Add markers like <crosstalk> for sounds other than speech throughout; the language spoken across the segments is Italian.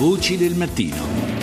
Voci del mattino.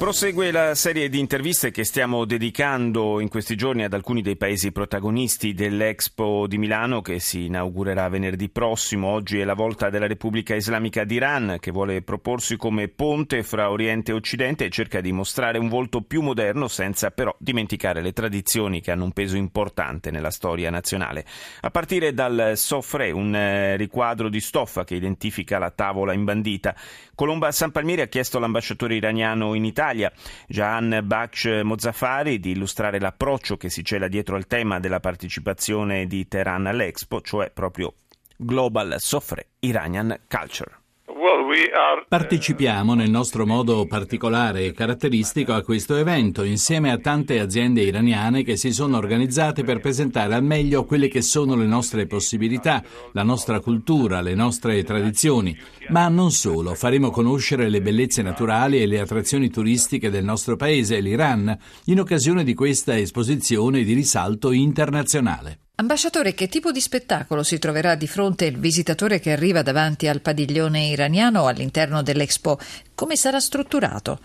Prosegue la serie di interviste che stiamo dedicando in questi giorni ad alcuni dei paesi protagonisti dell'Expo di Milano che si inaugurerà venerdì prossimo. Oggi è la volta della Repubblica Islamica d'Iran che vuole proporsi come ponte fra Oriente e Occidente e cerca di mostrare un volto più moderno senza però dimenticare le tradizioni che hanno un peso importante nella storia nazionale. A partire dal Sofre, un eh, riquadro di stoffa che identifica la tavola imbandita. Colomba San Palmieri ha chiesto all'ambasciatore iraniano in Italia Italia, Jahan Baksh Mozaffari, di illustrare l'approccio che si cela dietro al tema della partecipazione di Teheran all'Expo, cioè proprio Global Soffre Iranian Culture. Partecipiamo nel nostro modo particolare e caratteristico a questo evento insieme a tante aziende iraniane che si sono organizzate per presentare al meglio quelle che sono le nostre possibilità, la nostra cultura, le nostre tradizioni. Ma non solo, faremo conoscere le bellezze naturali e le attrazioni turistiche del nostro paese, l'Iran, in occasione di questa esposizione di risalto internazionale. Ambasciatore, che tipo di spettacolo si troverà di fronte il visitatore che arriva davanti al padiglione iraniano all'interno dell'Expo? Come sarà strutturato?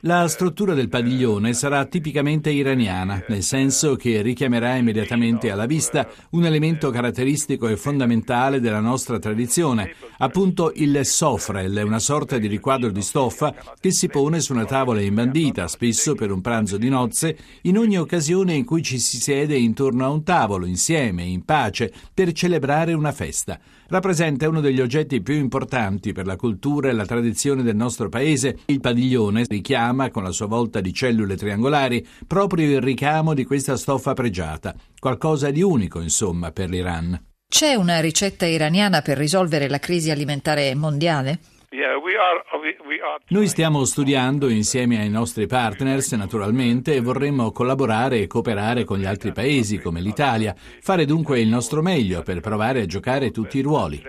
La struttura del padiglione sarà tipicamente iraniana, nel senso che richiamerà immediatamente alla vista un elemento caratteristico e fondamentale della nostra tradizione, appunto il sofrel, una sorta di riquadro di stoffa che si pone su una tavola imbandita, spesso per un pranzo di nozze, in ogni occasione in cui ci si siede intorno a un tavolo, insieme, in pace, per celebrare una festa. Rappresenta uno degli oggetti più importanti per la cultura e la tradizione del nostro paese. Il padiglione richiama, con la sua volta di cellule triangolari, proprio il ricamo di questa stoffa pregiata. Qualcosa di unico, insomma, per l'Iran. C'è una ricetta iraniana per risolvere la crisi alimentare mondiale? Noi stiamo studiando insieme ai nostri partners, naturalmente, e vorremmo collaborare e cooperare con gli altri paesi, come l'Italia, fare dunque il nostro meglio per provare a giocare tutti i ruoli.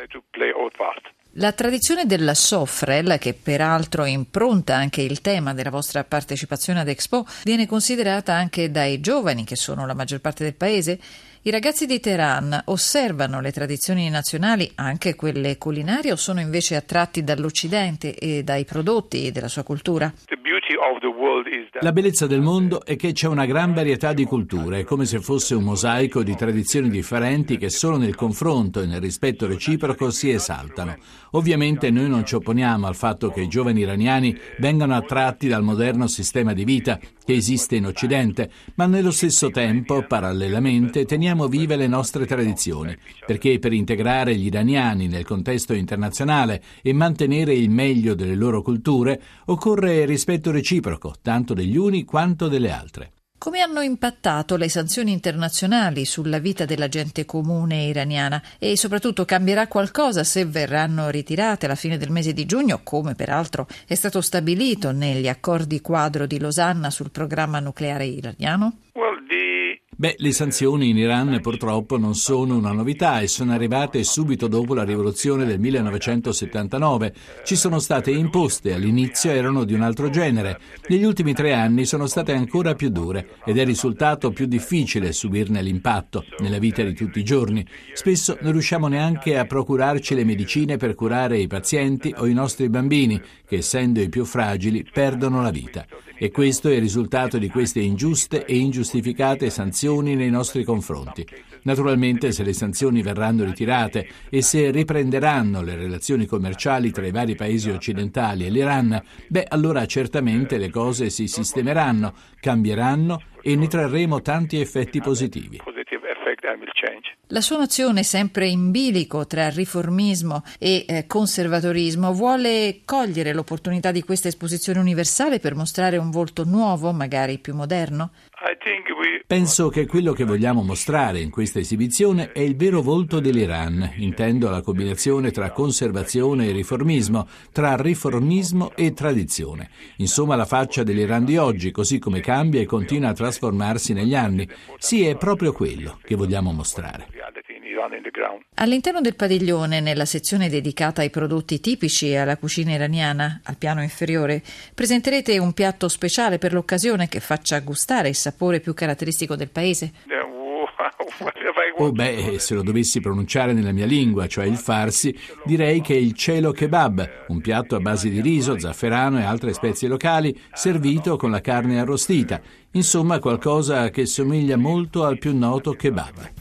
La tradizione della Sofrel, che peraltro impronta anche il tema della vostra partecipazione ad Expo, viene considerata anche dai giovani, che sono la maggior parte del paese. I ragazzi di Teheran osservano le tradizioni nazionali, anche quelle culinarie, o sono invece attratti dall'Occidente e dai prodotti della sua cultura? La bellezza del mondo è che c'è una gran varietà di culture, come se fosse un mosaico di tradizioni differenti che solo nel confronto e nel rispetto reciproco si esaltano. Ovviamente noi non ci opponiamo al fatto che i giovani iraniani vengano attratti dal moderno sistema di vita che esiste in Occidente, ma nello stesso tempo, parallelamente, teniamo vive le nostre tradizioni, perché per integrare gli iraniani nel contesto internazionale e mantenere il meglio delle loro culture occorre rispetto reciproco, tanto degli uni quanto delle altre. Come hanno impattato le sanzioni internazionali sulla vita della gente comune iraniana e soprattutto cambierà qualcosa se verranno ritirate alla fine del mese di giugno, come peraltro è stato stabilito negli accordi quadro di Losanna sul programma nucleare iraniano? Beh, le sanzioni in Iran purtroppo non sono una novità e sono arrivate subito dopo la rivoluzione del 1979. Ci sono state imposte, all'inizio erano di un altro genere. Negli ultimi tre anni sono state ancora più dure ed è risultato più difficile subirne l'impatto nella vita di tutti i giorni. Spesso non riusciamo neanche a procurarci le medicine per curare i pazienti o i nostri bambini, che essendo i più fragili perdono la vita. E questo è il risultato di queste ingiuste e ingiustificate sanzioni nei nostri confronti. Naturalmente se le sanzioni verranno ritirate e se riprenderanno le relazioni commerciali tra i vari paesi occidentali e l'Iran, beh allora certamente le cose si sistemeranno, cambieranno e ne trarremo tanti effetti positivi. La sua nozione, sempre in bilico tra riformismo e eh, conservatorismo, vuole cogliere l'opportunità di questa esposizione universale per mostrare un volto nuovo, magari più moderno? Penso che quello che vogliamo mostrare in questa esibizione è il vero volto dell'Iran, intendo la combinazione tra conservazione e riformismo, tra riformismo e tradizione. Insomma, la faccia dell'Iran di oggi, così come cambia e continua a trasformarsi negli anni. Sì, è proprio quello che vogliamo mostrare. All'interno del padiglione, nella sezione dedicata ai prodotti tipici e alla cucina iraniana, al piano inferiore, presenterete un piatto speciale per l'occasione che faccia gustare il sapore più caratteristico del paese? <laughs> Oh beh, se lo dovessi pronunciare nella mia lingua, cioè il farsi, direi che è il cielo kebab, un piatto a base di riso, zafferano e altre spezie locali, servito con la carne arrostita. Insomma, qualcosa che somiglia molto al più noto kebab.